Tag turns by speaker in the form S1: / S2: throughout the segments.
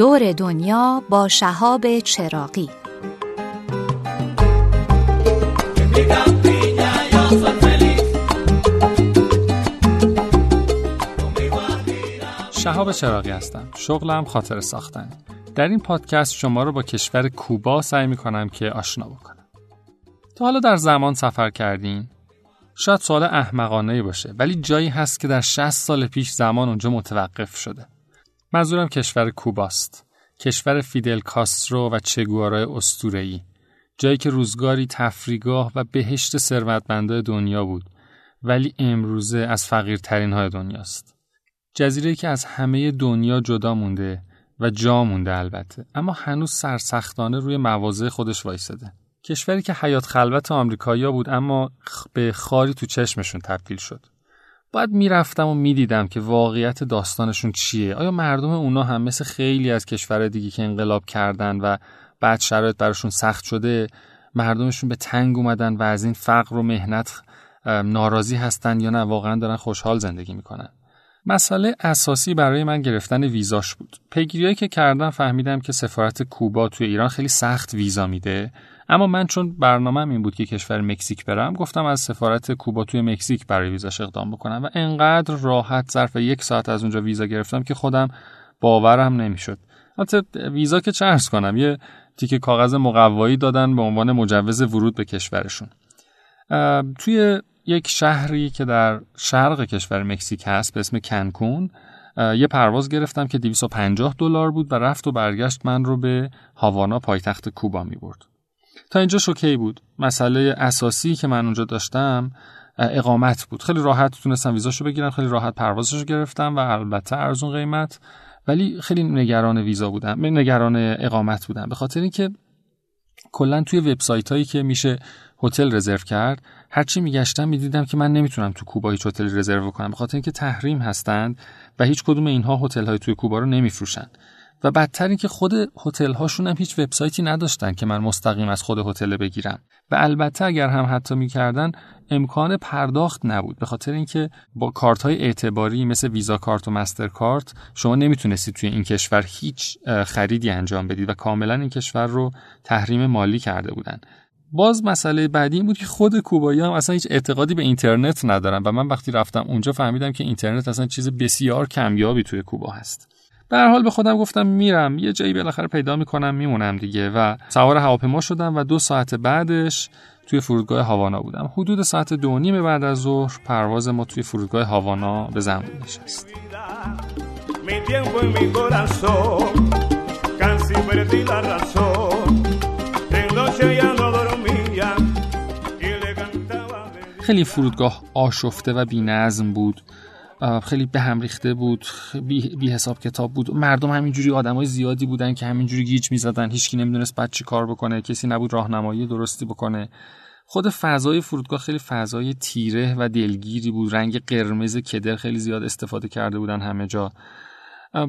S1: دور دنیا با شهاب چراقی
S2: شهاب چراقی هستم. شغلم خاطر ساختن. در این پادکست شما رو با کشور کوبا سعی می کنم که آشنا بکنم. تا حالا در زمان سفر کردین شاید سوال احمقانه باشه ولی جایی هست که در 60 سال پیش زمان اونجا متوقف شده. منظورم کشور کوباست. کشور فیدل کاسترو و چگوارای استورهی جایی که روزگاری تفریگاه و بهشت ثروتمندای دنیا بود ولی امروزه از فقیرترین های دنیاست. جزیره که از همه دنیا جدا مونده و جا مونده البته اما هنوز سرسختانه روی مواضع خودش وایساده. کشوری که حیات خلوت آمریکایی‌ها بود اما به خاری تو چشمشون تبدیل شد. باید می‌رفتم و می‌دیدم که واقعیت داستانشون چیه آیا مردم اونا هم مثل خیلی از کشور دیگه که انقلاب کردن و بعد شرایط براشون سخت شده مردمشون به تنگ اومدن و از این فقر و مهنت ناراضی هستن یا نه واقعا دارن خوشحال زندگی می‌کنن مسئله اساسی برای من گرفتن ویزاش بود. پیگیریایی که کردم فهمیدم که سفارت کوبا توی ایران خیلی سخت ویزا میده. اما من چون برنامه این بود که کشور مکزیک برم گفتم از سفارت کوبا توی مکزیک برای ویزاش اقدام بکنم و انقدر راحت ظرف یک ساعت از اونجا ویزا گرفتم که خودم باورم نمی‌شد. البته ویزا که چه کنم یه تیکه کاغذ مقوایی دادن به عنوان مجوز ورود به کشورشون. توی یک شهری که در شرق کشور مکزیک هست به اسم کنکون یه پرواز گرفتم که 250 دلار بود و رفت و برگشت من رو به هاوانا پایتخت کوبا می برد. تا اینجا شوکی بود. مسئله اساسی که من اونجا داشتم اقامت بود. خیلی راحت تونستم ویزاشو بگیرم، خیلی راحت پروازشو گرفتم و البته ارزون قیمت ولی خیلی نگران ویزا بودم، نگران اقامت بودم به خاطر اینکه کلا توی وبسایت هایی که میشه هتل رزرو کرد هرچی میگشتم می‌دیدم که من نمی‌تونم تو کوبا هیچ هتل رزرو کنم بخاطر اینکه تحریم هستند و هیچ کدوم اینها هتل های توی کوبا رو نمیفروشن و بدتر اینکه خود هتل هاشون هم هیچ وبسایتی نداشتن که من مستقیم از خود هتل بگیرم. و البته اگر هم حتی می‌کردن امکان پرداخت نبود. به خاطر اینکه با کارت های اعتباری مثل ویزا کارت و مستر کارت شما نمی‌تونستید توی این کشور هیچ خریدی انجام بدید و کاملا این کشور رو تحریم مالی کرده بودن. باز مسئله بعدی این بود که خود کوبایی هم اصلا هیچ اعتقادی به اینترنت ندارن. و من وقتی رفتم اونجا فهمیدم که اینترنت اصلا چیز بسیار کمیابی توی کوبا هست. هر حال به خودم گفتم میرم. یه جایی بالاخره پیدا می‌کنم میمونم دیگه. و سوار هواپیما شدم و دو ساعت بعدش توی فرودگاه هاوانا بودم. حدود ساعت دو نیم بعد از ظهر پرواز ما توی فرودگاه هاوانا به زمین نشست. خیلی فرودگاه آشفته و نظم بود. خیلی به هم ریخته بود بی, بی حساب کتاب بود. مردم همینجوری آدمای زیادی بودن که همینجوری گیج می‌زدن. هیچکی نمی‌دونست بعد چی کار بکنه کسی نبود راهنمایی درستی بکنه. خود فضای فرودگاه خیلی فضای تیره و دلگیری بود. رنگ قرمز کدر خیلی زیاد استفاده کرده بودن همه جا.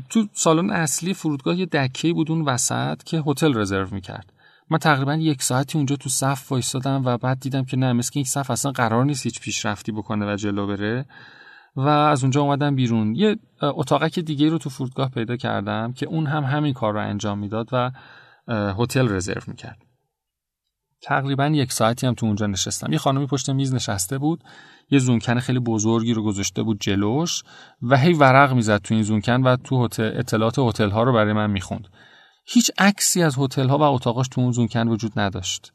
S2: تو سالن اصلی فرودگاه یه دکه بود اون وسط که هتل رزرو می‌کرد. من تقریبا یک ساعتی اونجا تو صف وایستادم و بعد دیدم که نه مثل این صف اصلا قرار نیست هیچ پیشرفتی بکنه و جلو بره. و از اونجا اومدم بیرون. یه اتاقک دیگه رو تو فرودگاه پیدا کردم که اون هم همین کار رو انجام می‌داد و هتل رزرو می‌کرد. تقریبا یک ساعتی هم تو اونجا نشستم. یه خانمی پشت میز نشسته بود. یه زونکن خیلی بزرگی رو گذاشته بود جلوش و هی ورق می‌زد تو این زونکن و تو اطلاعات هتل ها رو برای من می‌خوند. هیچ عکسی از هتل ها و اتاقاش تو اون زونکن وجود نداشت.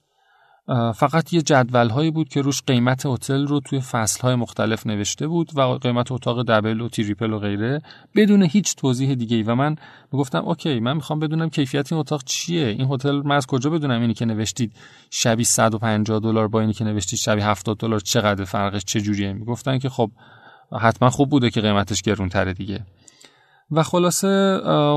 S2: فقط یه جدول هایی بود که روش قیمت هتل رو توی فصل های مختلف نوشته بود و قیمت اتاق double و triple و غیره بدون هیچ توضیح دیگه ای و من می‌گفتم OK من می‌خوام بدونم کیفیت این اتاق چیه؟ این هتل من از کجا بدونم اینی که نوشتید شبی 150 دلار با اینی که نوشتید شبی 70 دلار؟ چقدر فرقش؟ چه جوریه؟ می‌گفتن که خب حتما خوب بوده که قیمتش گرونتره دیگه. و خلاصه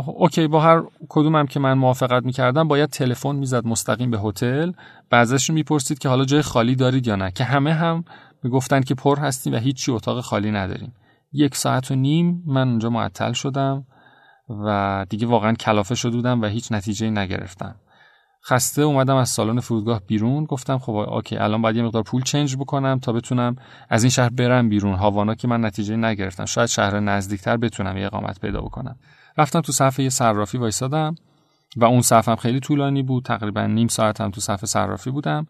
S2: OK با هر کدومم که من موافقت می‌کردم باید تلفن می‌زد مستقیم به هتل. بعضشون می‌پرسید که حالا جای خالی دارید یا نه؟ که همه هم می‌گفتن که پر هستیم و هیچی اتاق خالی نداریم. یک ساعت و نیم من اونجا معطل شدم و دیگه واقعا کلافه شده و هیچ نتیجه نگرفتم. خسته اومدم از سالن فرودگاه بیرون. گفتم خب OK الان باید یه مقدار پول change بکنم تا بتونم از این شهر برم بیرون. هاوانا که من نتیجه نگرفتم. شاید شهر نزدیکتر بتونم یه اقامت پیدا بکنم. رفتم تو صفحه یه صرافی وایسادم و اون صفم خیلی طولانی بود. تقریبا نیم ساعت هم تو صفحه صرافی بودم.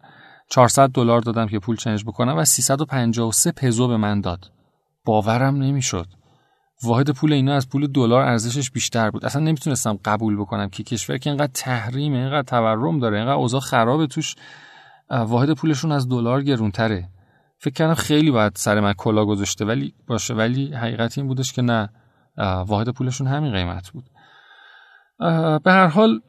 S2: 400 دلار دادم که پول چنج بکنم و 353 پزو به من داد. باورم نمی‌شد. واحد پول اینا از پول دلار ارزشش بیشتر بود. اصلا نمی‌تونستم قبول بکنم که کشور که اینقدر تحریمه اینقدر تورم داره اینقدر اوضاع خرابه توش واحد پولشون از دلار گرونتره. فکر کردم خیلی باید سر من کلا گذاشته ولی باشه ولی حقیقت این بودش که نه واحد پولشون همین قیمت بود. به هر حال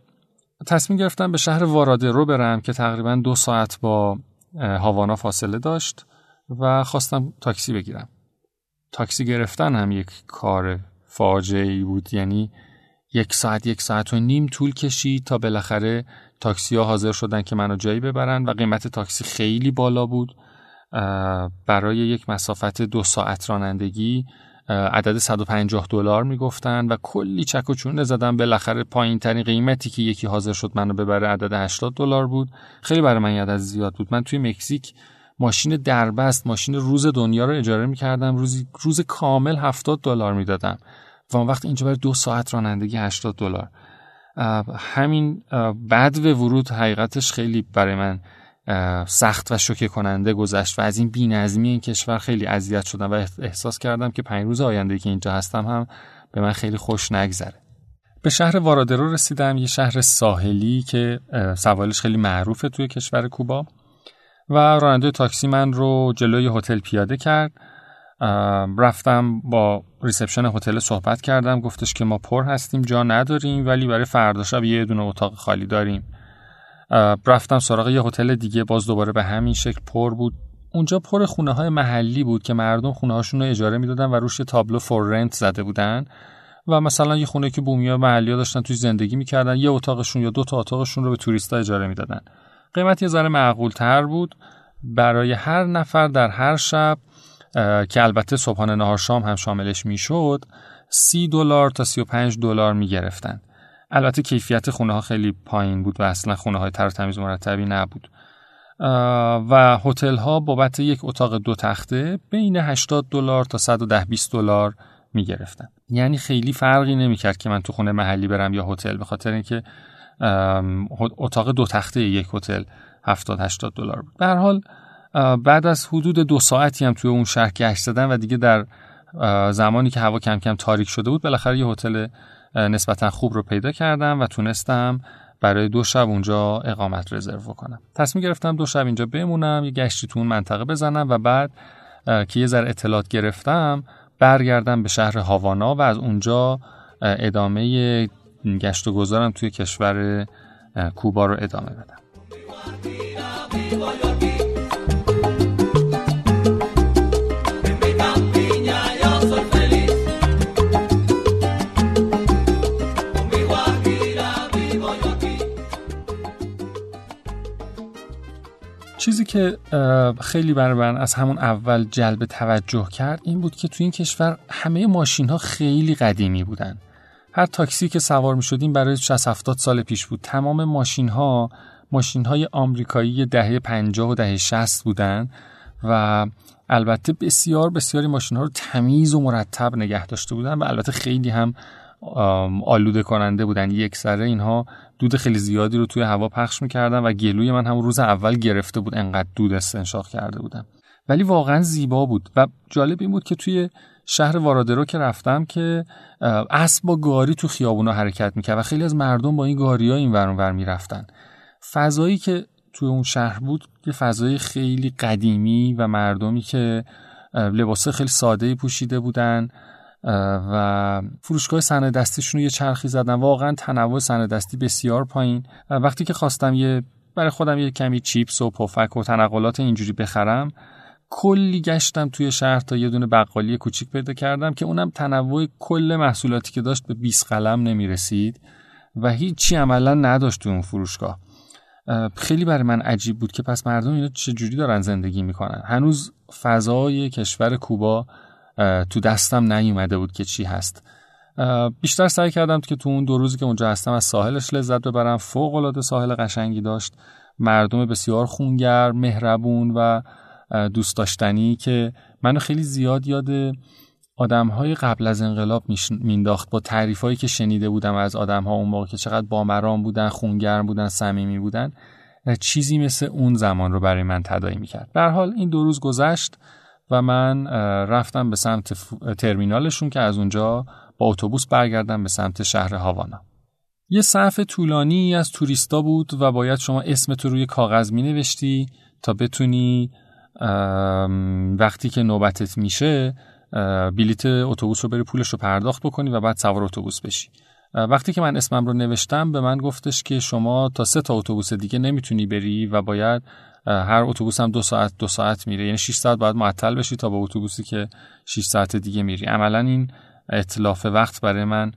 S2: تصمیم گرفتم به شهر واراده رو برم که تقریبا دو ساعت با هاوانا فاصله داشت و خواستم تاکسی بگیرم. تاکسی گرفتن هم یک کار فاجعه بود. یعنی یک ساعت یک ساعت و نیم طول کشید تا بالاخره تاکسی ها حاضر شدن که منو جایی ببرن و قیمت تاکسی خیلی بالا بود. برای یک مسافت دو ساعت رانندگی عدد 150 دلار می‌گفتن و کلی چک و چونه زدم بالاخره پایین ترین قیمتی که یکی حاضر شد منو ببره عدد 80 دلار بود. خیلی برای من عدد زیاد بود. من توی مکزیک ماشین دربست ماشین روز دنیا رو اجاره می‌کردم. روز روز کامل 70 دلار می‌دادم. و اون وقت اینجا برای دو ساعت رانندگی 80 دلار. همین بدو ورود حقیقتش خیلی برای من سخت و شوکه کننده گذشت و از این بینظمی این کشور خیلی اذیت شدم و احساس کردم که پنج روز آینده که اینجا هستم هم به من خیلی خوش نگذره. به شهر وارادرو رسیدم یه شهر ساحلی که سواحلش خیلی معروفه توی کشور کوبا. و راننده تاکسی من رو جلوی هتل پیاده کرد. رفتم با reception هتل صحبت کردم. گفتش که ما پر هستیم جا نداریم ولی برای فردا شب یه دونه اتاق خالی داریم. رفتم سراغ یه هتل دیگه باز دوباره به همین شکل پر بود. اونجا پر خونه های محلی بود که مردم خونه هاشون رو اجاره می‌دادن و روش تابلو فور رنت زده بودن. و مثلا یه خونه که بومیا محلی ها داشتن توی زندگی می‌کردن یه اتاقشون یا دو تا اتاقشون رو به توریستا اجاره می‌دادن. قیمت یه ذره معقول تر بود. برای هر نفر در هر شب که البته صبحانه نهار شام هم شاملش می‌شد سی دلار تا سی و پنج دلار می‌گرفتن. البته کیفیت خونه ها خیلی پایین بود و اصلا خونه های تر تمیز مرتبی نبود. و هتل ها بابت یک اتاق دو تخته بین 80 دلار تا 110 20 دلار می گرفتن یعنی خیلی فرقی نمی کرد که من تو خونه محلی برم یا هتل به خاطر اینکه اتاق دو تخته یک هتل 70 80 دلار بود. به حال بعد از حدود دو ساعتی هم توی اون شهر گشت زدن و دیگه در زمانی که هوا کم کم تاریک شده بود بالاخره یه هتل نسبتا خوب رو پیدا کردم و تونستم برای دو شب اونجا اقامت رزرو کنم تصمیم گرفتم دو شب اینجا بمونم یه گشتی تو اون منطقه بزنم و بعد که یه ذره اطلاعات گرفتم برگردم به شهر هاوانا و از اونجا ادامه گشت و گذارم توی کشور کوبا رو ادامه بدم. چیزی که خیلی برای من از همون اول جلب توجه کرد این بود که تو این کشور همه ماشین ها خیلی قدیمی بودن. هر تاکسی که سوار می شدیم برای 60 70 سال پیش بود. تمام ماشین ها ماشین های آمریکایی دهه 50 و دهه 60 بودن و البته بسیار بسیاری ماشین ها رو تمیز و مرتب نگه داشته بودن و البته خیلی هم آلوده کننده بودن. یک سره اینها دود خیلی زیادی رو توی هوا پخش می‌کردن و گلوی من هم روز اول گرفته بود انقدر دود استنشاق کرده بودم. ولی واقعا زیبا بود و جالب این بود که توی شهر وارادرو که رفتم که اسب با گاری تو خیابونا حرکت می‌کرد و خیلی از مردم با این گاری ها این ور می‌رفتن. فضایی که توی اون شهر بود یه فضای خیلی قدیمی و مردمی که لباس خیلی ساده پوشیده بودن و فروشگاه صنایع دستیشون رو یه چرخی زدن. واقعا تنوع صنایع دستی بسیار پایین. وقتی که خواستم یه برای خودم یه کمی چیپس و پفک و تنقلات اینجوری بخرم کلی گشتم توی شهر تا یه دونه بقالی کوچیک پیدا کردم که اونم تنوع کل محصولاتی که داشت به 20 قلم نمی رسید و هیچی عملا نداشت تو اون فروشگاه. خیلی برای من عجیب بود که پس مردم اینا چجوری دارن زندگی می‌کنن. هنوز فضای کشور کوبا تو دستم نیومده بود که چی هست. بیشتر سعی کردم که تو اون دو روزی که اونجا هستم از ساحلش لذت ببرم. فوق العاده ساحل قشنگی داشت. مردم بسیار خونگر مهربون و دوست داشتنی که منو خیلی زیاد یاد آدم های قبل از انقلاب مینداخت با تعریف هایی که شنیده بودم از آدم ها اون موقع که چقدر بامران بودن خونگرم بودن صمیمی بودن چیزی مثل اون زمان رو برای من تدایی می‌کرد. در حال این دو روز گذشت و من رفتم به سمت ترمینالشون که از اونجا با اتوبوس برگردم به سمت شهر هاوانا. یه صف طولانی از توریستا بود و باید شما اسمتو روی کاغذ می نوشتی تا بتونی وقتی که نوبتت میشه بلیت اتوبوس رو بری پولش رو پرداخت بکنی و بعد سوار اتوبوس بشی. وقتی که من اسمم رو نوشتم به من گفتش که شما تا سه تا اتوبوس دیگه نمی‌تونی بری و باید هر اتوبوس هم دو ساعت دو ساعت میره. یعنی 6 ساعت باید معطل بشی تا به اتوبوسی که 6 ساعت دیگه میری. عملا این اطلاف وقت برای من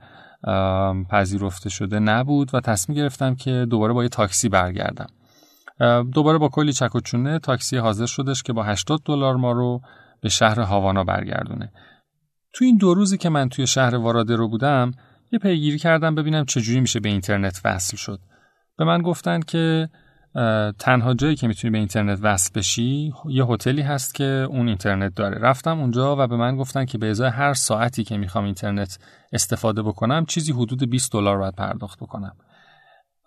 S2: پذیرفته شده نبود و تصمیم گرفتم که دوباره با یه تاکسی برگردم. دوباره با کلی چک و تاکسی حاضر شدش که با 80 دلار ما رو به شهر هاوانا برگردونه. تو این دو روزی که من توی شهر واراده رو بودم یه پیگیری کردم ببینم چجوری میشه به اینترنت وصل شد. به من گفتن که تنها جایی که می‌تونی به اینترنت وصل بشی یه هتلی هست که اون اینترنت داره. رفتم اونجا و به من گفتن که به ازای هر ساعتی که می‌خوام اینترنت استفاده بکنم چیزی حدود 20 دلار باید پرداخت بکنم.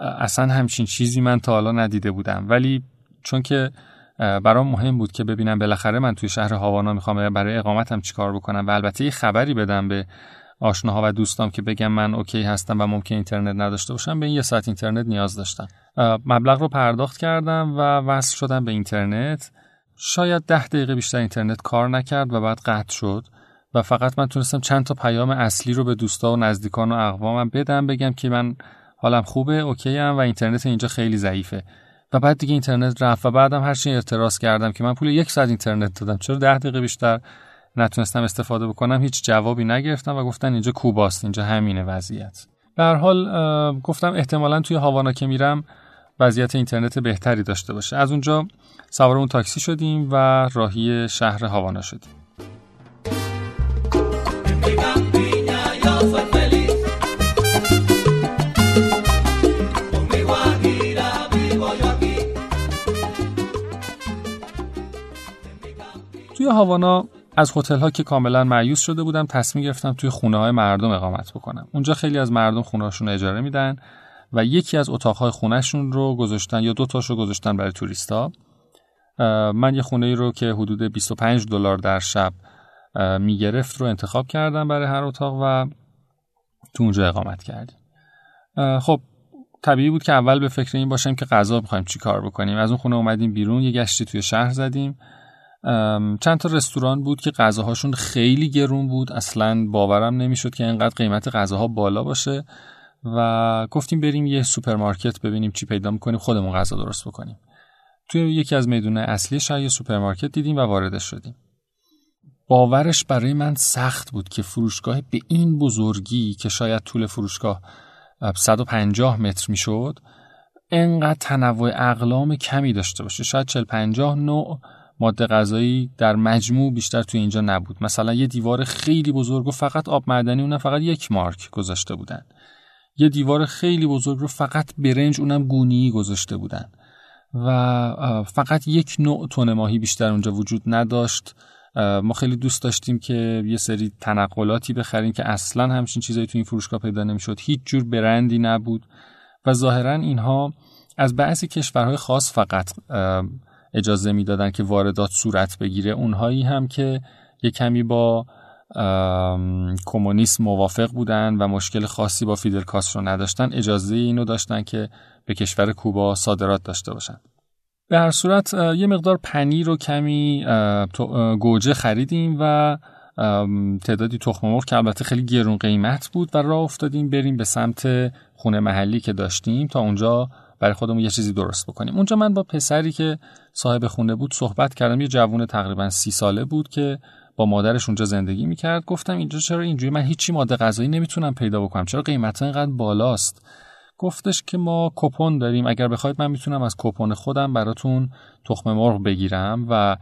S2: اصلا همچین چیزی من تا حالا ندیده بودم. ولی چون که برام مهم بود که ببینم بالاخره من توی شهر هاوانا می‌خوام برای اقامتم چیکار بکنم و البته یه خبری بدم به آشناها و دوستام که بگم من OK هستم و ممکن اینترنت نداشته باشم. به این یه ساعت اینترنت نیاز داشتم. مبلغ رو پرداخت کردم و وصل شدم به اینترنت. شاید ده دقیقه بیشتر اینترنت کار نکرد و بعد قطع شد و فقط من تونستم چند تا پیام اصلی رو به دوستا و نزدیکان و اقوامم بدم بگم که من حالم خوبه OK ام و اینترنت اینجا خیلی ضعیفه. و بعد دیگه اینترنت رفت و بعدم هر چی اعتراض کردم که من پول یک ساعت اینترنت دادم. چرا ده دقیقه بیشتر نتونستم استفاده بکنم؟ هیچ جوابی نگرفتم و گفتن اینجا کوباست اینجا همینه وضعیت. به حال گفتم احتمالا توی هاوانا که میرم وضعیت اینترنت بهتری داشته باشه. از اونجا سوار اون تاکسی شدیم و راهی شهر هاوانا شدیم. هاوانا از هتل ها که کاملا معیوس شده بودم تصمیم گرفتم توی خونه های مردم اقامت بکنم. اونجا خیلی از مردم خونه هاشون اجاره میدن و یکی از اتاقهای خونهشون رو گذاشتن یا دو تاش رو گذاشتن برای توریستا. من یه خونه ای رو که حدود 25 دلار در شب می‌گرفت رو انتخاب کردم برای هر اتاق و تو اونجا اقامت کردیم. خب طبیعی بود که اول به فکر این باشیم که غذا می‌خوایم چی کار بکنیم. از اون خونه اومدیم بیرون یه گشتی توی شهر زدیم. چند تا رستوران بود که غذاهاشون خیلی گرون بود. اصلا باورم نمی‌شد که اینقدر قیمت غذاها بالا باشه. و گفتیم بریم یه سوپرمارکت ببینیم چی پیدا می‌کنیم خودمون غذا درست بکنیم. توی یکی از میدون های اصلی شهر یه سوپرمارکت دیدیم و واردش شدیم. باورش برای من سخت بود که فروشگاه به این بزرگی که شاید طول فروشگاه 150 متر می‌شد انقدر تنوع اقلام کمی داشته باشه. شاید 40 50 نوع ماده غذایی در مجموع بیشتر توی اینجا نبود. مثلا یه دیوار خیلی بزرگ و فقط آب معدنی اونم فقط یک مارک گذاشته بودن. یه دیوار خیلی بزرگ رو فقط برنج اونم گونی گذاشته بودن. و فقط یک نوع تون ماهی بیشتر اونجا وجود نداشت. ما خیلی دوست داشتیم که یه سری تنقلاتی بخریم که اصلا همچین چیزایی تو این فروشگاه پیدا نمی‌شد. هیچ جور برندی نبود. و ظاهرا اینها از بعضی کشورهای خاص فقط اجازه می‌دادن که واردات صورت بگیره. اونهایی هم که یه کمی با کمونیسم موافق بودن و مشکل خاصی با فیدل کاسترو نداشتن اجازه اینو داشتن که به کشور کوبا صادرات داشته باشن. به هر صورت یه مقدار پنیر و کمی گوجه خریدیم و تعدادی تخم مرغ که البته خیلی گرون قیمت بود و راه افتادیم بریم به سمت خونه محلی که داشتیم. تا اونجا برای خودمون یه چیزی درست بکنیم. اونجا من با پسری که صاحب خونه بود صحبت کردم. یه جوون تقریبا سی ساله بود که با مادرش اونجا زندگی می‌کرد. گفتم اینجا چرا اینجوری؟ من هیچی ماده غذایی نمی‌تونم پیدا بکنم. چرا قیمت اینقدر بالاست؟ گفتش که ما کپون داریم. اگر بخواید من می‌تونم از کپون خودم براتون تخم مرغ بگیرم و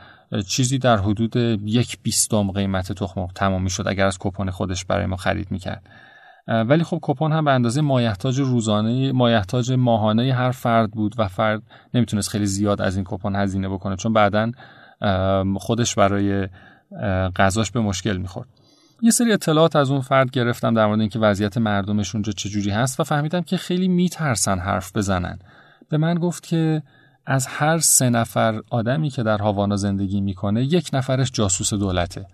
S2: چیزی در حدود یک بیستم قیمت تخم مرغ تمام می‌شد اگر از کپون خودش برای ما خرید می‌کرد. ولی خب کپون هم به اندازه مایحتاج روزانه مایحتاج ماهانه هر فرد بود و فرد نمی‌تونست خیلی زیاد از این کپون هزینه بکنه چون بعدا خودش برای غذاش به مشکل می‌خورد. یه سری اطلاعات از اون فرد گرفتم در مورد اینکه وضعیت مردمش اونجا چجوری هست و فهمیدم که خیلی میترسن حرف بزنن. به من گفت که از هر سه نفر آدمی که در هاوانا زندگی می‌کنه یک نفرش جاسوس دولته.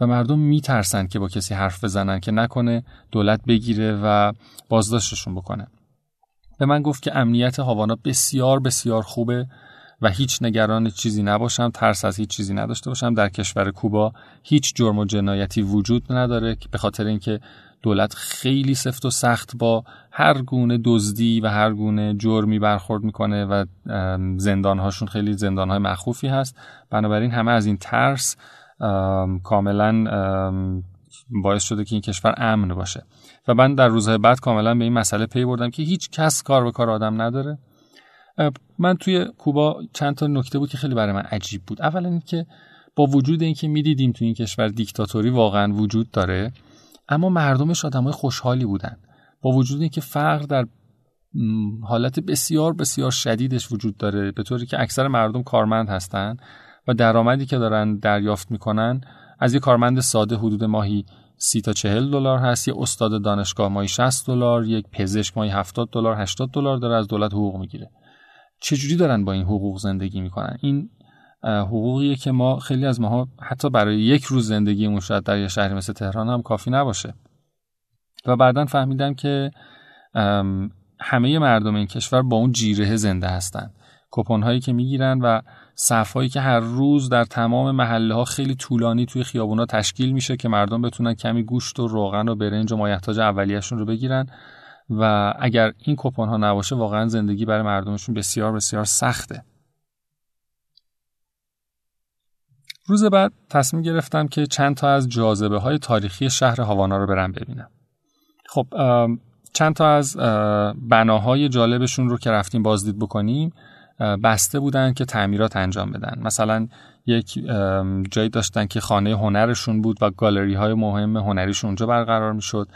S2: و مردم میترسن که با کسی حرف بزنن که نکنه دولت بگیره و بازداشتشون بکنه. به من گفت که امنیت هاوانا بسیار بسیار خوبه و هیچ نگران چیزی نباشم ترس از هیچ چیزی نداشته باشم. در کشور کوبا هیچ جرم و جنایتی وجود نداره به خاطر اینکه دولت خیلی سفت و سخت با هر گونه دزدی و هر گونه جرمی برخورد می‌کنه و زندانهاشون خیلی زندانهای مخوفی هست. بنابراین همه از این ترس کاملا باعث شده که این کشور امن باشه. و من در روزهای بعد کاملا به این مسئله پی بردم که هیچ کس کار به کار آدم نداره. من توی کوبا چند تا نکته بود که خیلی برای من عجیب بود. اولا اینکه با وجود اینکه می‌دیدیم تو این کشور دیکتاتوری واقعا وجود داره اما مردمش آدمای خوشحالی بودن. با وجود اینکه فقر در حالت بسیار بسیار شدیدش وجود داره به طوری که اکثر مردم کارمند هستن. و درآمدی که دارن دریافت می‌کنن از یک کارمند ساده حدود ماهی سی تا چهل دلار هست یه استاد دانشگاه ماهی 60 دلار یک پزشک ماهی 70 دلار 80 دلار داره از دولت حقوق می‌گیره. چجوری دارن با این حقوق زندگی می‌کنن؟ این حقوقیه که ما خیلی از ماها حتی برای یک روز زندگیمون شاید در یه شهری مثل تهران هم کافی نباشه. و بعدا فهمیدم که همه مردم این کشور با اون جیره زنده هستن. کپون هایی که می‌گیرن و صف هایی که هر روز در تمام محله ها خیلی طولانی توی خیابونا تشکیل میشه که مردم بتونن کمی گوشت و روغن و برنج و مایحتاج اولیهشون رو بگیرن و اگر این کپون ها نباشه واقعا زندگی برای مردمشون بسیار بسیار سخته. روز بعد تصمیم گرفتم که چند تا از جاذبه های تاریخی شهر هاوانا رو برم ببینم. خب چند تا از بناهای جالبشون رو که رفتیم بازدید بکنیم. بسته بودن که تعمیرات انجام بدن. مثلا یک جایی داشتن که خانه هنرشون بود و گالری های مهم هنریشون اونجا برقرار می شد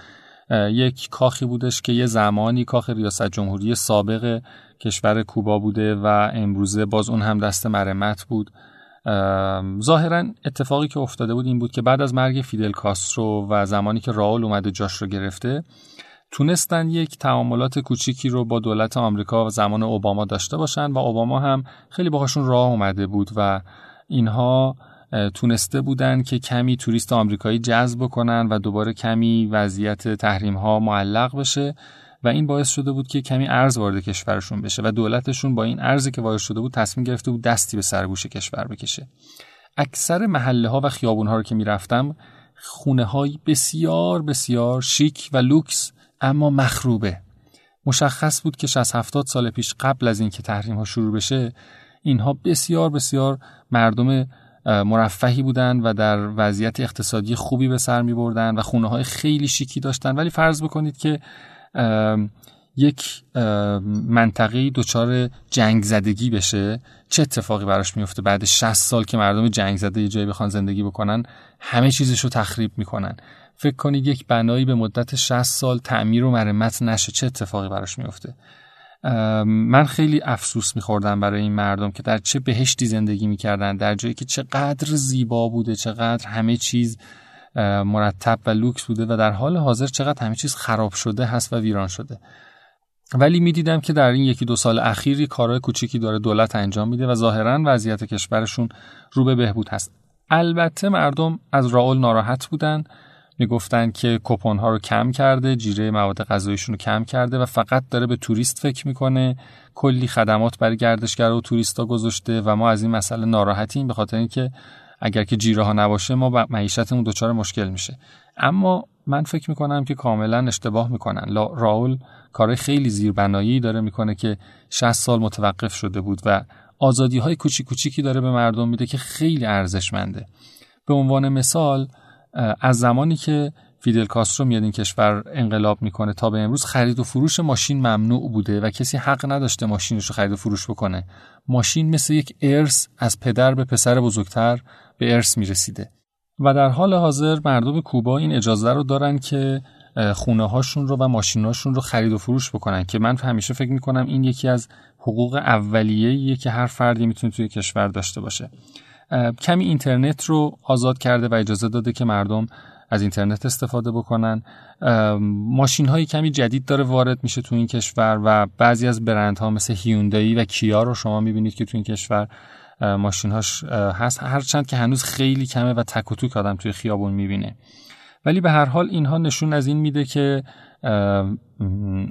S2: یک کاخی بودش که یه زمانی کاخ ریاست جمهوری سابق کشور کوبا بوده و امروزه باز اون هم دست مرمت بود. ظاهرا اتفاقی که افتاده بود این بود که بعد از مرگ فیدل کاسترو و زمانی که راول اومده جاش رو گرفته تونستن یک تعاملات کوچیکی رو با دولت آمریکا و زمان اوباما داشته باشن و اوباما هم خیلی باهاشون راه اومده بود و اینها تونسته بودن که کمی توریست آمریکایی جذب کنن و دوباره کمی وضعیت تحریم ها معلق بشه و این باعث شده بود که کمی ارز وارد کشورشون بشه و دولتشون با این ارزی که وارد شده بود تصمیم گرفته بود دستی به سرگوش کشور بکشه. اکثر محله ها و خیابون ها رو که می‌رفتم خونه های بسیار بسیار شیک و لوکس اما مخروبه. مشخص بود که 60 70 سال پیش قبل از اینکه تحریم ها شروع بشه اینها بسیار بسیار مردم مرفهی بودن و در وضعیت اقتصادی خوبی به سر می بردن و خونه های خیلی شیکی داشتن. ولی فرض بکنید که یک منطقه دچار جنگ زدگی بشه چه اتفاقی براش میفته بعد 60 سال که مردم جنگ زده یه جایی بخوان زندگی بکنن همه چیزش رو تخریب می‌کنن. فکر کنید یک بنایی به مدت 60 سال تعمیر و مرمت نشه چه اتفاقی براش میفته؟ من خیلی افسوس میخوردم برای این مردم که در چه بهشتی زندگی می‌کردن در جایی که چقدر زیبا بوده چقدر همه چیز مرتب و لوکس بوده و در حال حاضر چقدر همه چیز خراب شده هست و ویران شده. ولی می‌دیدم که در این یکی دو سال اخیر کارهای کوچیکی داره دولت انجام میده و ظاهرا وضعیت کشورشون رو به بهبود هست. البته مردم از راول ناراحت بودن. می‌گفتن که کپون ها رو کم کرده جیره مواد غذاییشون رو کم کرده و فقط داره به توریست فکر می‌کنه. کلی خدمات برای گردشگر و توریستا گذاشته و ما از این مسئله ناراحتیم به خاطر اینکه اگر که جیره ها نباشه ما معیشتمون دچار مشکل میشه. اما من فکر می‌کنم که کاملا اشتباه می‌کنن. راول کار خیلی زیربنایی داره می‌کنه که 60 سال متوقف شده بود و آزادی های کوچیک کوچیکی داره به مردم میده که خیلی ارزشمنده. به عنوان مثال از زمانی که فیدل کاسترو میاد این کشور انقلاب می‌کنه تا به امروز خرید و فروش ماشین ممنوع بوده و کسی حق نداشته ماشینش رو خرید و فروش بکنه. ماشین مثل یک ارث از پدر به پسر بزرگتر به ارث می‌رسیده. و در حال حاضر مردم کوبا این اجازه رو دارن که خونه هاشون رو و ماشیناشون رو خرید و فروش بکنن که من همیشه فکر می‌کنم این یکی از حقوق اولیه‌ایه که هر فردی می‌تونه توی کشور داشته باشه. کمی اینترنت رو آزاد کرده و اجازه داده که مردم از اینترنت استفاده بکنن. ماشین های کمی جدید داره وارد میشه تو این کشور و بعضی از برندها مثل هیوندایی و کیا رو شما می‌بینید که تو این کشور ماشین هاش هست. هرچند که هنوز خیلی کمه و تک و توک آدم توی خیابون می‌بینه. ولی به هر حال اینها نشون از این میده که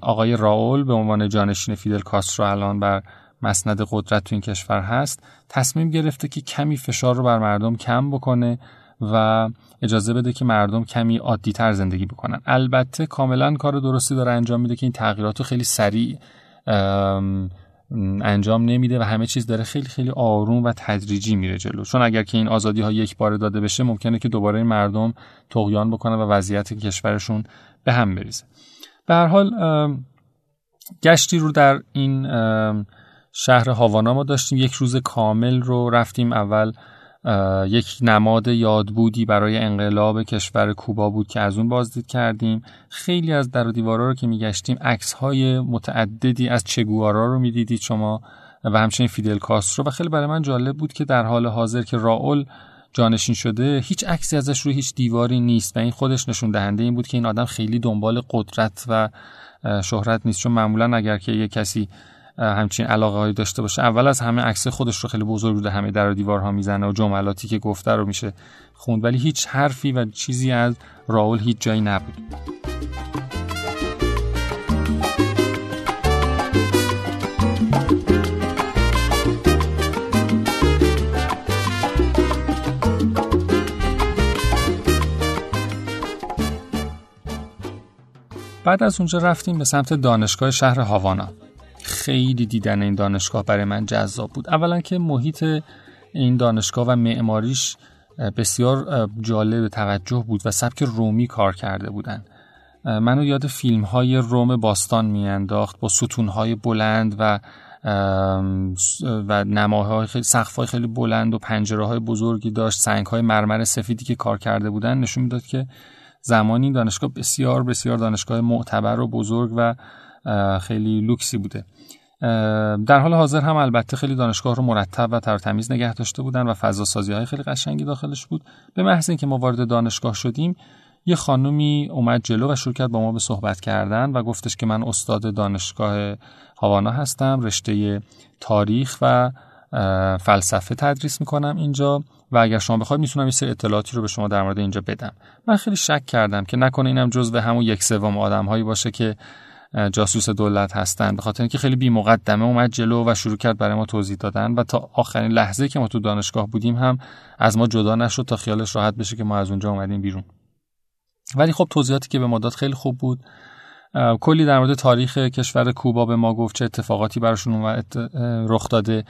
S2: آقای راول به عنوان جانشین فیدل کاسترو الان بر مسند قدرت تو این کشور هست تصمیم گرفته که کمی فشار رو بر مردم کم بکنه و اجازه بده که مردم کمی عادی تر زندگی بکنن. البته کاملا کار درستی داره انجام میده که این تغییرات رو خیلی سریع انجام نمیده و همه چیز داره خیلی خیلی آروم و تدریجی میره جلو. چون اگر که این آزادی ها یک بار داده بشه ممکنه که دوباره مردم تقیان بکنن و وضعیت کشورشون به هم بریزه. به هر حال گشتی رو در این شهر هاوانا ما داشتیم. یک روز کامل رو رفتیم. اول یک نماد یادبودی برای انقلاب کشور کوبا بود که از اون بازدید کردیم. خیلی از در و دیوارا رو که میگشتیم عکس های متعددی از چگوارا رو می‌دیدید شما و همچنین فیدل کاسترو. و خیلی برای من جالب بود که در حال حاضر که راول جانشین شده هیچ عکسی ازش روی هیچ دیواری نیست و این خودش نشون دهنده این بود که این آدم خیلی دنبال قدرت و شهرت نیست. چون معمولا اگر که یه کسی همچین علاقه هایی داشته باشه. اول از همه عکس خودش رو خیلی بزرگ بوده همه در و دیوارها می‌زنه و جملاتی که گفته رو میشه خوند. ولی هیچ حرفی و چیزی از راول هیچ جایی نبود. بعد از اونجا رفتیم به سمت دانشگاه شهر هاوانا. خیلی دیدن این دانشگاه برای من جذاب بود. اولا که محیط این دانشگاه و معماریش بسیار جالب توجه بود و سبک رومی کار کرده بودن. منو یاد فیلم های روم باستان میانداخت با ستون های بلند و و نماهای خیلی های خیلی بلند و پنجره های بزرگی داشت. سنگ های مرمر سفیدی که کار کرده بودن نشون می‌داد که زمانی این دانشگاه بسیار بسیار دانشگاه معتبر و بزرگ و خیلی لوکسی بوده. در حال حاضر هم البته خیلی دانشگاه رو مرتب و تر تمیز نگه داشته بودن و فضا سازی های خیلی قشنگی داخلش بود. به محض اینکه ما وارد دانشگاه شدیم یه خانومی اومد جلو و شروع کرد با ما به صحبت کردن و گفتش که من استاد دانشگاه هاوانا هستم رشته تاریخ و فلسفه تدریس می‌کنم اینجا و اگر شما بخواید می‌تونم یه سری اطلاعاتی رو به شما در مورد اینجا بدم. من خیلی شک کردم که نکنه اینم جزو همون یک سوم آدم باشه که جاسوس دولت هستن به خاطر اینکه خیلی بی مقدمه اومد جلو و شروع کرد برای ما توضیح دادن و تا آخرین لحظه که ما تو دانشگاه بودیم هم از ما جدا نشد تا خیالش راحت بشه که ما از اونجا اومدیم بیرون. ولی خب توضیحاتی که به ما داد خیلی خوب بود. کلی در مورد تاریخ کشور کوبا به ما گفت چه اتفاقاتی براشون رخ داده.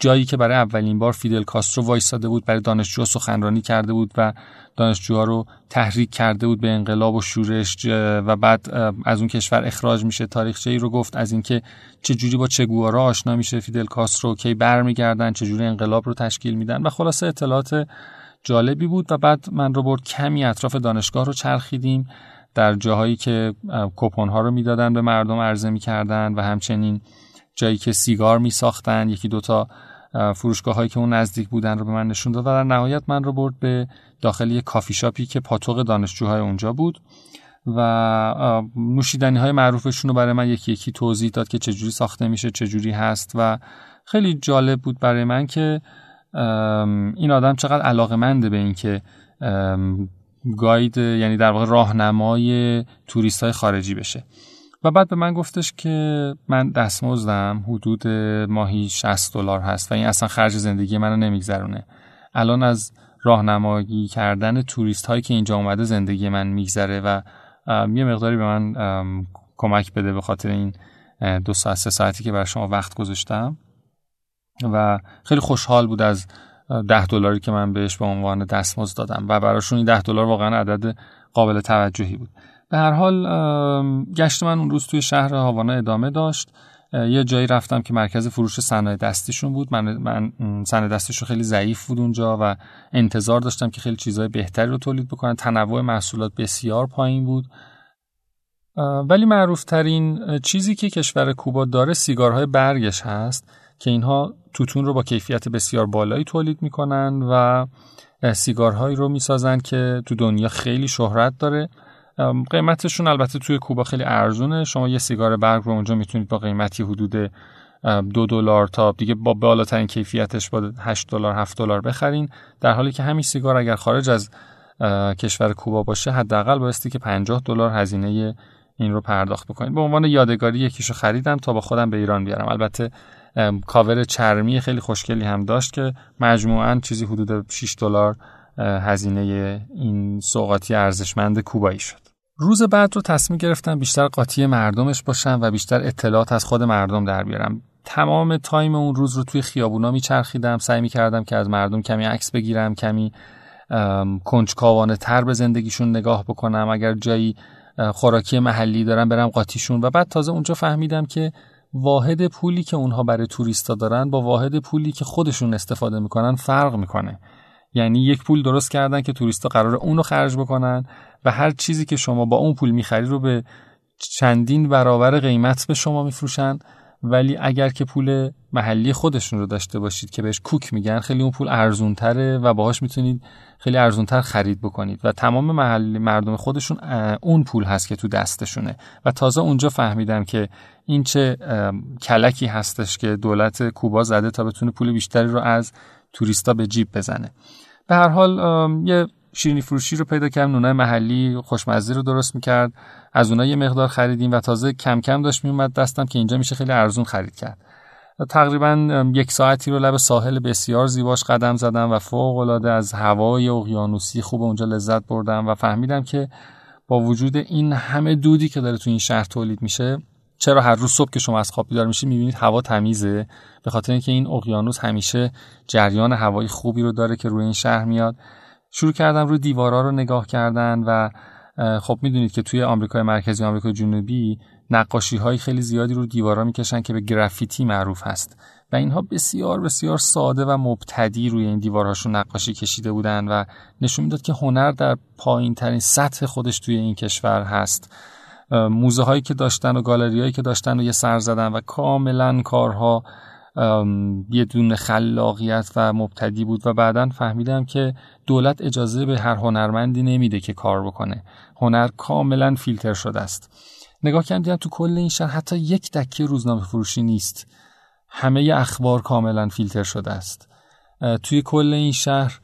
S2: جایی که برای اولین بار فیدل کاسترو وایستاده بود برای دانشجوها سخنرانی کرده بود و دانشجوها رو تحریک کرده بود به انقلاب و شورش و بعد از اون کشور اخراج میشه. تاریخچه ای رو گفت از اینکه چه جوری با چگوارا آشنا میشه فیدل کاسترو کی برمیگردن چه جوری انقلاب رو تشکیل میدن. و خلاصه اطلاعات جالبی بود و بعد من رو برد کمی اطراف دانشگاه رو چرخیدیم در جاهایی که کپون ها رو می‌دادن به مردم عرضه می‌کردن و همچنین جایی که سیگار می ساختن یکی دوتا فروشگاه هایی که اون نزدیک بودن رو به من نشون داد و در نهایت من رو برد به داخل یک کافی شاپی که پاتوق دانشجوهای اونجا بود و نوشیدنی های معروفشون رو برای من یکی یکی توضیح داد که چجوری ساخته میشه چجوری هست و خیلی جالب بود برای من که این آدم چقدر علاقه منده به این که گاید یعنی در واقع راهنمای توریست های خارجی بشه. و بعد به من گفتش که من دستمزدم حدود ماهی 60 دلار هست و این اصلا خرج زندگی منو نمیگذرونه. الان از راهنمایی کردن توریست هایی که اینجا اومده زندگی من میگذره و یه مقداری به من کمک بده به خاطر این دو ساعت سه ساعتی که بر شما وقت گذاشتم. و خیلی خوشحال بود از ده دلاری که من بهش به عنوان دستمزد دادم و براشون این ده دلار واقعا عدد قابل توجهی بود. به هر حال گشت من اون روز توی شهر هاوانا ادامه داشت. یه جایی رفتم که مرکز فروش صنایع دستیشون بود. من من صنایع دستیشون خیلی ضعیف بود اونجا و انتظار داشتم که خیلی چیزهای بهتری رو تولید بکنن. تنوع محصولات بسیار پایین بود. ولی معروف ترین چیزی که کشور کوبا داره سیگارهای برگش هست که اینها توتون رو با کیفیت بسیار بالایی تولید می‌کنن و سیگارهایی رو می‌سازن که تو دنیا خیلی شهرت داره. قیمتشون البته توی کوبا خیلی ارزونه. شما یه سیگار برگ رو اونجا می‌تونید با قیمتی حدود دو دلار تا دیگه با بالاترین کیفیتش با 8 دلار 7 دلار بخرین. در حالی که همین سیگار اگر خارج از کشور کوبا باشه حداقل بایستی که 50 دلار هزینه این رو پرداخت بکنید به عنوان یادگاری یکیشو خریدم تا با خودم به ایران بیارم. البته کاور چرمی خیلی خوشگلی هم داشت که مجموعا چیزی حدود 6 دلار هزینه این سوغاتی ارزشمند کوبایی شد. روز بعد رو تصمیم گرفتم بیشتر قاطی مردمش باشم و بیشتر اطلاعات از خود مردم در بیارم. تمام time اون روز رو توی خیابونا میچرخیدم سعی می‌کردم که از مردم کمی عکس بگیرم کمی کنجکاوانه تر به زندگیشون نگاه بکنم. اگر جایی خوراکی محلی دارن برم قاطیشون. و بعد تازه اونجا فهمیدم که واحد پولی که اونها برای توریستا دارن با واحد پولی که خودشون استفاده می‌کنن فرق می‌کنه. یعنی یک پول درست کردن که توریستا قرار اونو خرج بکنن و هر چیزی که شما با اون پول می‌خری رو به چندین برابر قیمت به شما میفروشن. ولی اگر که پول محلی خودشون رو داشته باشید که بهش کوک میگن خیلی اون پول ارزون تره و باهاش می‌تونید خیلی ارزون تر خرید بکنید و تمام محل مردم خودشون اون پول هست که تو دستشونه. و تازه اونجا فهمیدم که این چه کلکی هستش که دولت کوبا زده تا بتونه پول بیشتری رو از توریستا به جیب بزنه. به هر حال یه شیرینی فروشی رو پیدا کردم. نونای محلی خوشمزه رو درست می‌کرد. از اونها یه مقدار خریدیم و تازه کم کم داشت میومد دستم که اینجا میشه خیلی ارزون خرید کرد. تقریبا یک ساعتی رو لب ساحل بسیار زیباش قدم زدم و فوق العاده از هوای اقیانوسی خوب اونجا لذت بردم و فهمیدم که با وجود این همه دودی که داره تو این شهر تولید میشه چرا هر روز صبح که شما از خواب بیدار میشید می‌بینید هوا تمیزه؟ به خاطر اینکه این اقیانوس همیشه جریان هوای خوبی رو داره که روی این شهر میاد. شروع کردم روی دیوارا رو نگاه کردن و خب می‌دونید که توی آمریکای مرکزی و آمریکای جنوبی نقاشی های خیلی زیادی رو دیوارا می‌کشن که به گرافیتی معروف هست. و اینها بسیار بسیار ساده و مبتدی روی این دیوارهاشون نقاشی کشیده بودن و نشون می‌داد که هنر در پایین ترین سطح خودش توی این کشور هست. موزه هایی که داشتن و گالری هایی که داشتن و یه سر زدن و کاملا کارها دون خلاقیت و مبتدی بود و بعدا فهمیدم که دولت اجازه به هر هنرمندی نمیده که کار بکنه. هنر کاملا فیلتر شده است. نگاه کردم تو کل این شهر حتی یک دکه روزنامه فروشی نیست. همه اخبار کاملا فیلتر شده است. توی کل این شهر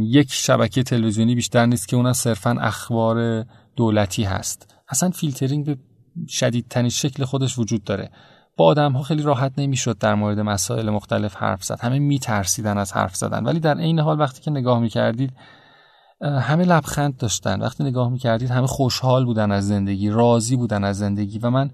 S2: یک شبکه تلویزیونی بیشتر نیست که اونم صرفا اخبار دولتی هست. اصلا فیلترینگ به شدیدترین شکل خودش وجود داره. با آدم ها خیلی راحت نمی‌شد در مورد مسائل مختلف حرف زد. همه میترسیدن از حرف زدن. ولی در عین حال وقتی که نگاه می‌کردید همه لبخند داشتن. وقتی نگاه می‌کردید همه خوشحال بودن از زندگی راضی بودن از زندگی. و من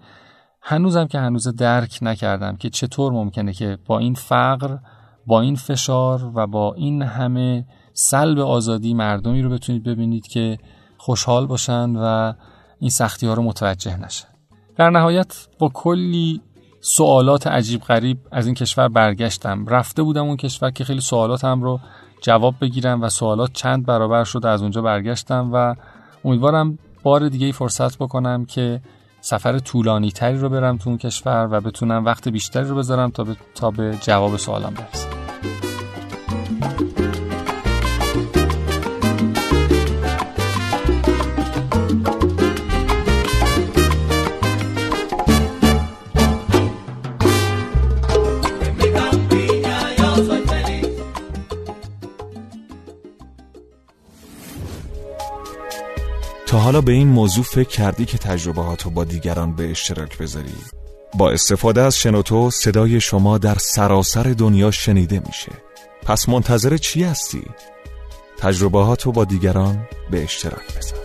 S2: هنوزم که هنوز درک نکردم که چطور ممکنه که با این فقر با این فشار و با این همه سلب آزادی مردمی رو بتونید ببینید که خوشحال باشن و این سختی ها رو متوجه نشن در نهایت با کلی سوالات عجیب غریب از این کشور برگشتم. رفته بودم اون کشور که خیلی سوالاتم رو جواب بگیرم و سوالات چند برابر شد از اونجا برگشتم و امیدوارم بار دیگه ای فرصت بکنم که سفر طولانی تری رو برم تو اون کشور و بتونم وقت بیشتری رو بذارم تا به, تا به جواب سوالم برسم.
S3: حالا به این موضوع فکر کردی که تجربه با دیگران به اشتراک بذاری؟ با استفاده از شنوتو صدای شما در سراسر دنیا شنیده میشه پس منتظر چی هستی؟ تجربه با دیگران به اشتراک بذار